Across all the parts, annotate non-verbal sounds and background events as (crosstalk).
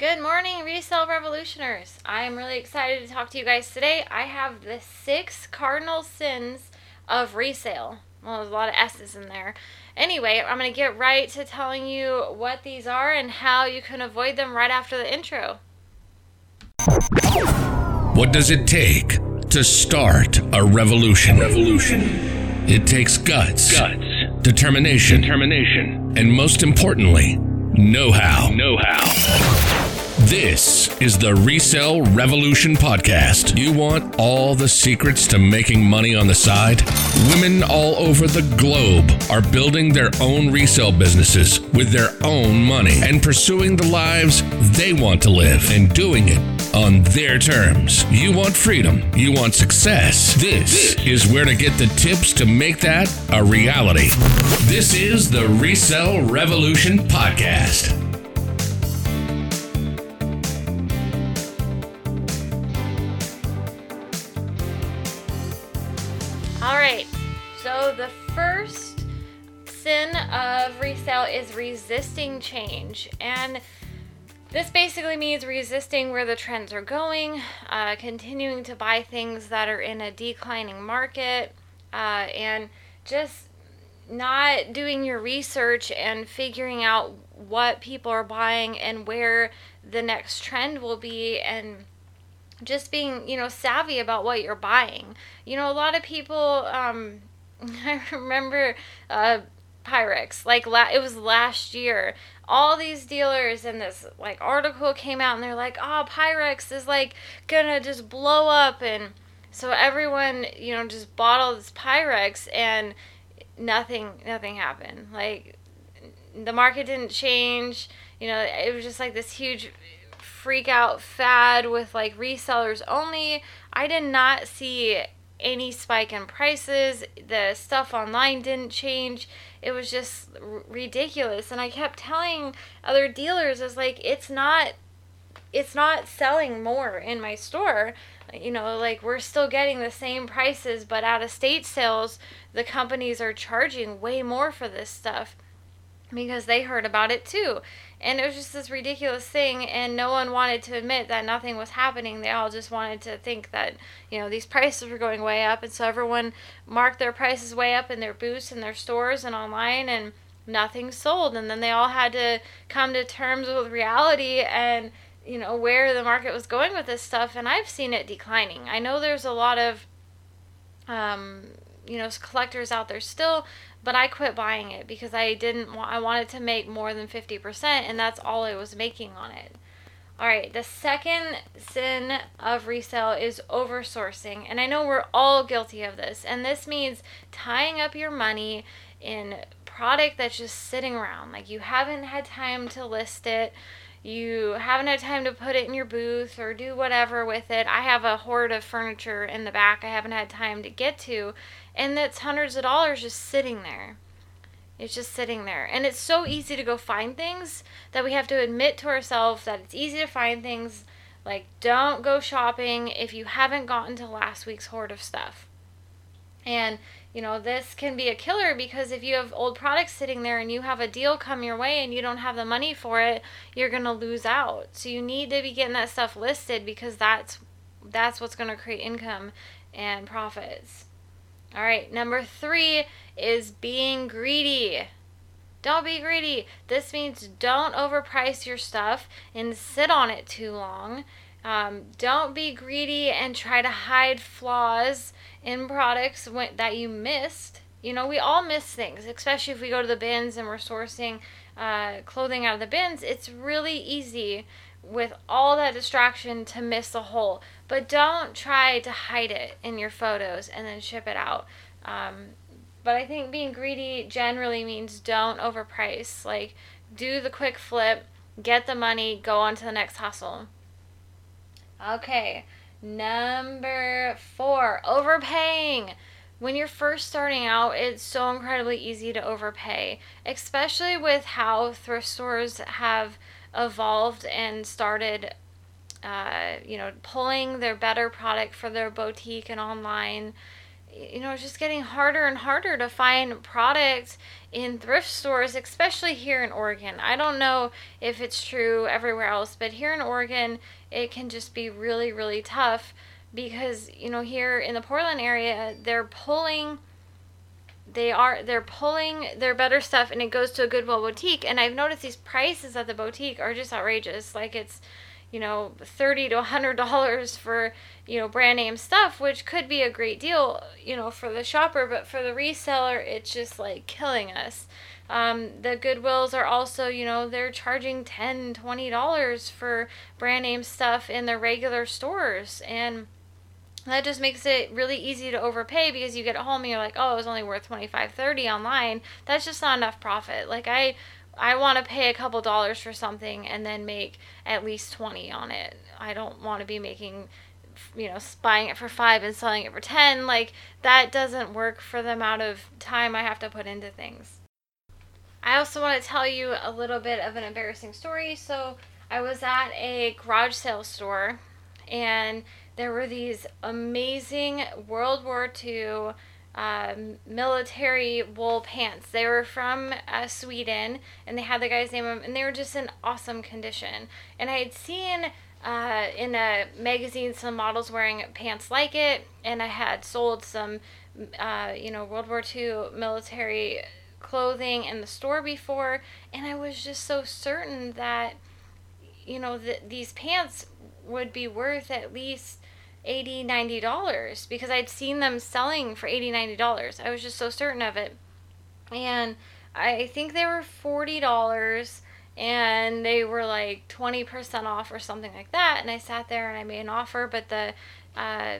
Good morning, Resale Revolutioners. I am really excited to talk to you guys today. I have the six cardinal sins of resale. Well, there's a lot of S's in there. Anyway, I'm going to get right to telling you what these are and how you can avoid them right after the intro. What does it take to start a revolution? Revolution. It takes guts, guts, determination, determination, and most importantly, know-how. know-how. This is the Resell Revolution Podcast. You want all the secrets to making money on the side? Women all over the globe are building their own resale businesses with their own money and pursuing the lives they want to live and doing it on their terms. You want freedom, you want success. This is where to get the tips to make that a reality. This is the Resell Revolution Podcast. First sin of resale is resisting change. And this basically means resisting where the trends are going, uh, continuing to buy things that are in a declining market, uh, and just not doing your research and figuring out what people are buying and where the next trend will be and just being you know savvy about what you're buying you know a lot of people um (laughs) i remember uh pyrex. Like la- it was last year. All these dealers and this like article came out and they're like oh pyrex is like gonna just blow up. And so everyone you know just bought all this pyrex and nothing nothing happened. Like the market didn't change. You know it was just like this huge freak out fad with like resellers only. I did not see any spike in prices. The stuff online didn't change. It was just r- ridiculous. And I kept telling other dealers, is like, it's not. It's not selling more in my store. You know, like we're still getting the same prices, but out of state sales, the companies are charging way more for this stuff because they heard about it too. And it was just this ridiculous thing, and no one wanted to admit that nothing was happening. They all just wanted to think that, you know, these prices were going way up, and so everyone marked their prices way up in their booths and their stores and online, and nothing sold. And then they all had to come to terms with reality and, you know, where the market was going with this stuff. And I've seen it declining. I know there's a lot of, um, you know, collectors out there still but I quit buying it because I didn't want I wanted to make more than 50% and that's all I was making on it. All right, the second sin of resale is oversourcing. And I know we're all guilty of this. And this means tying up your money in product that's just sitting around. Like you haven't had time to list it. You haven't had time to put it in your booth or do whatever with it. I have a hoard of furniture in the back I haven't had time to get to and that's hundreds of dollars just sitting there. It's just sitting there. And it's so easy to go find things that we have to admit to ourselves that it's easy to find things. Like, don't go shopping if you haven't gotten to last week's hoard of stuff. And, you know, this can be a killer because if you have old products sitting there and you have a deal come your way and you don't have the money for it, you're going to lose out. So you need to be getting that stuff listed because that's that's what's going to create income and profits. All right, number three is being greedy. Don't be greedy. This means don't overprice your stuff and sit on it too long. Um, don't be greedy and try to hide flaws in products when, that you missed. You know, we all miss things, especially if we go to the bins and we're sourcing uh, clothing out of the bins. It's really easy with all that distraction to miss the hole. But don't try to hide it in your photos and then ship it out. Um, but I think being greedy generally means don't overprice. Like, do the quick flip, get the money, go on to the next hustle. Okay, number four, overpaying. When you're first starting out, it's so incredibly easy to overpay, especially with how thrift stores have evolved and started uh, you know, pulling their better product for their boutique and online. you know, it's just getting harder and harder to find product in thrift stores, especially here in Oregon. I don't know if it's true everywhere else, but here in Oregon, it can just be really, really tough because, you know, here in the Portland area, they're pulling they are they're pulling their better stuff and it goes to a goodwill boutique. And i've noticed these prices at the boutique are just outrageous. Like it's you know 30 to 100 dollars for you know brand name stuff which could be a great deal you know for the shopper. But for the reseller it's just like killing us. Um, the goodwills are also you know they're charging 10 20 dollars for brand name stuff in their regular stores. And that just makes it really easy to overpay because you get home and you're like oh it was only worth 25 30 online that's just not enough profit like i I want to pay a couple dollars for something and then make at least 20 on it. I don't want to be making you know, buying it for 5 and selling it for 10. Like that doesn't work for the amount of time I have to put into things. I also want to tell you a little bit of an embarrassing story. So, I was at a garage sale store and there were these amazing World War II um, military wool pants. They were from uh, Sweden, and they had the guy's name, on them and they were just in awesome condition. And I had seen uh, in a magazine some models wearing pants like it, and I had sold some, uh, you know, World War II military clothing in the store before, and I was just so certain that, you know, that these pants would be worth at least 80 90 dollars because i'd seen them selling for 80 90 dollars. I was just so certain of it. And i think they were 40 dollars and they were like 20% off or something like that. And i sat there and i made an offer but the uh,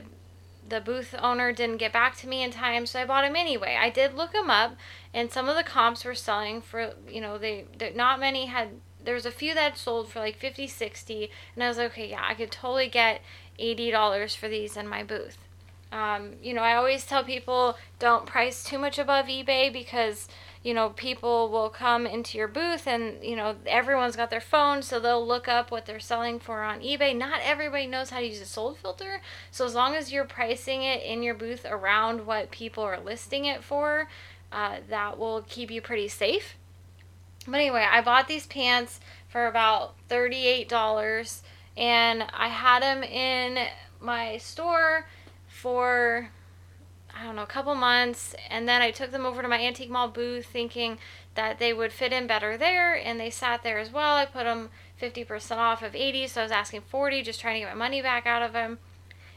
the booth owner didn't get back to me in time so i bought them anyway. I did look them up and some of the comps were selling for you know they not many had there was a few that sold for like 50 60 and i was like okay yeah i could totally get $80 for these in my booth. Um, you know, I always tell people don't price too much above eBay because, you know, people will come into your booth and, you know, everyone's got their phone, so they'll look up what they're selling for on eBay. Not everybody knows how to use a sold filter. So as long as you're pricing it in your booth around what people are listing it for, uh, that will keep you pretty safe. But anyway, I bought these pants for about $38 and I had them in my store for I don't know, a couple months, and then I took them over to my antique mall booth thinking that they would fit in better there, and they sat there as well. I put them 50% off of 80, so I was asking 40, just trying to get my money back out of them.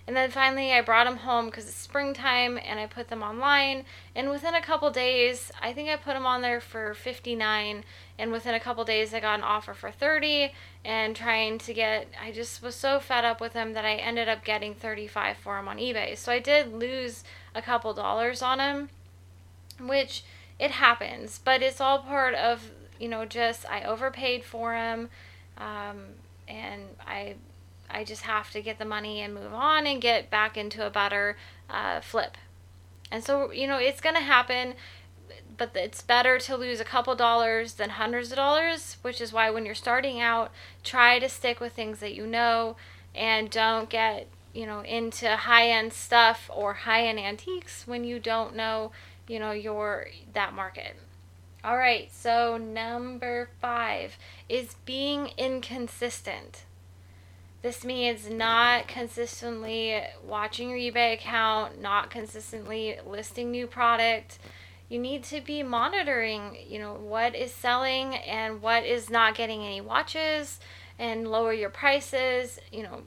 And then finally, I brought them home because it's springtime and I put them online. And within a couple days, I think I put them on there for 59. And within a couple days, I got an offer for 30. And trying to get, I just was so fed up with them that I ended up getting 35 for them on eBay. So I did lose a couple dollars on them, which it happens. But it's all part of, you know, just I overpaid for them. Um, and I I just have to get the money and move on and get back into a better uh, flip. And so, you know, it's going to happen, but it's better to lose a couple dollars than hundreds of dollars, which is why when you're starting out, try to stick with things that you know and don't get, you know, into high end stuff or high end antiques when you don't know, you know, your that market. All right, so number five is being inconsistent. This means not consistently watching your eBay account, not consistently listing new product. You need to be monitoring, you know, what is selling and what is not getting any watches and lower your prices, you know,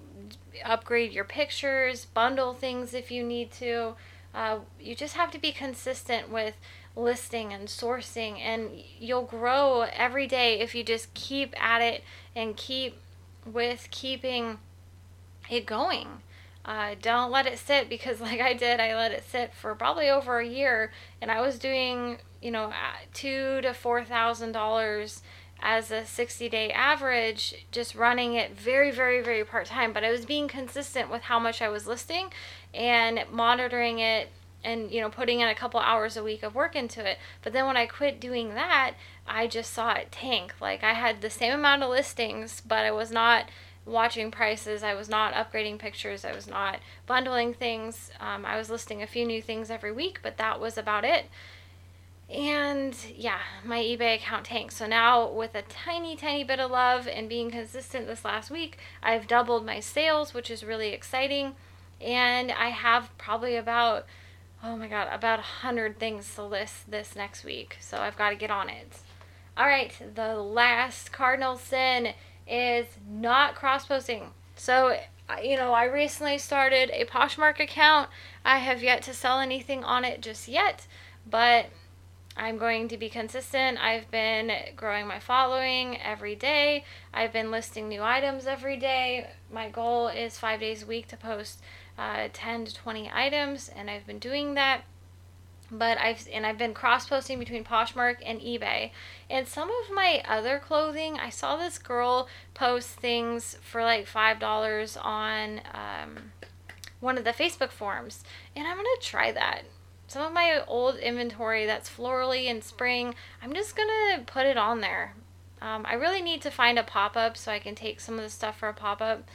upgrade your pictures, bundle things if you need to. Uh, you just have to be consistent with listing and sourcing, and you'll grow every day if you just keep at it and keep with keeping it going. Uh, don't let it sit because, (laughs) like I did, I let it sit for probably over a year, and I was doing, you know, two to four thousand dollars as a 60 day average, just running it very, very, very part time. But I was being consistent with how much I was listing and monitoring it and you know putting in a couple hours a week of work into it but then when i quit doing that i just saw it tank like i had the same amount of listings but i was not watching prices. I was not upgrading pictures. I was not bundling things. Um, I was listing a few new things every week, but that was about it. And yeah, my eBay account tanked. So now, with a tiny, tiny bit of love and being consistent this last week, I've doubled my sales, which is really exciting. And I have probably about, oh my God, about a 100 things to list this next week. So I've got to get on it. All right, the last cardinal sin is not cross posting. So, you know, I recently started a Poshmark account. I have yet to sell anything on it just yet, but I'm going to be consistent. I've been growing my following every day. I've been listing new items every day. My goal is five days a week to post uh, 10 to 20 items, and I've been doing that but I've and I've been cross posting between Poshmark and eBay. And some of my other clothing, I saw this girl post things for like five dollars on um, one of the Facebook forums, and I'm gonna try that. Some of my old inventory that's florally in spring, I'm just gonna put it on there. Um, I really need to find a pop up so I can take some of the stuff for a pop up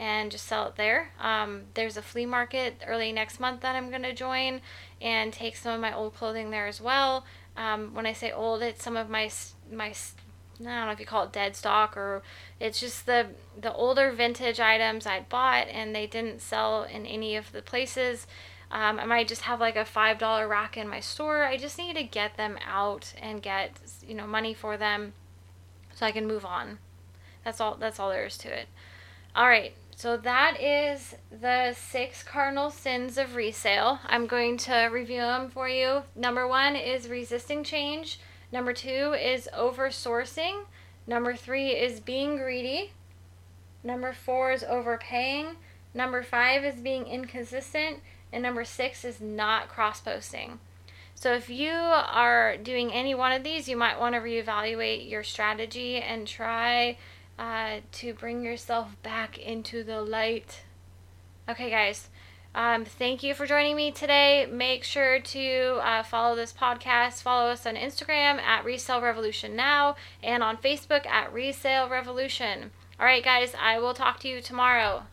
and just sell it there. Um, there's a flea market early next month that I'm going to join and take some of my old clothing there as well. Um, when I say old, it's some of my my I don't know if you call it dead stock or it's just the the older vintage items I bought and they didn't sell in any of the places. Um, I might just have like a five dollar rack in my store. I just need to get them out and get you know money for them so I can move on. That's all. That's all there is to it. All right. So that is the six cardinal sins of resale. I'm going to review them for you. Number one is resisting change. Number two is oversourcing. Number three is being greedy. Number four is overpaying. Number five is being inconsistent. And number six is not cross posting. So if you are doing any one of these, you might want to reevaluate your strategy and try uh, to bring yourself back into the light. Okay, guys. Um, thank you for joining me today. Make sure to uh, follow this podcast. Follow us on Instagram at Resale Revolution Now and on Facebook at Resale Revolution. All right, guys, I will talk to you tomorrow.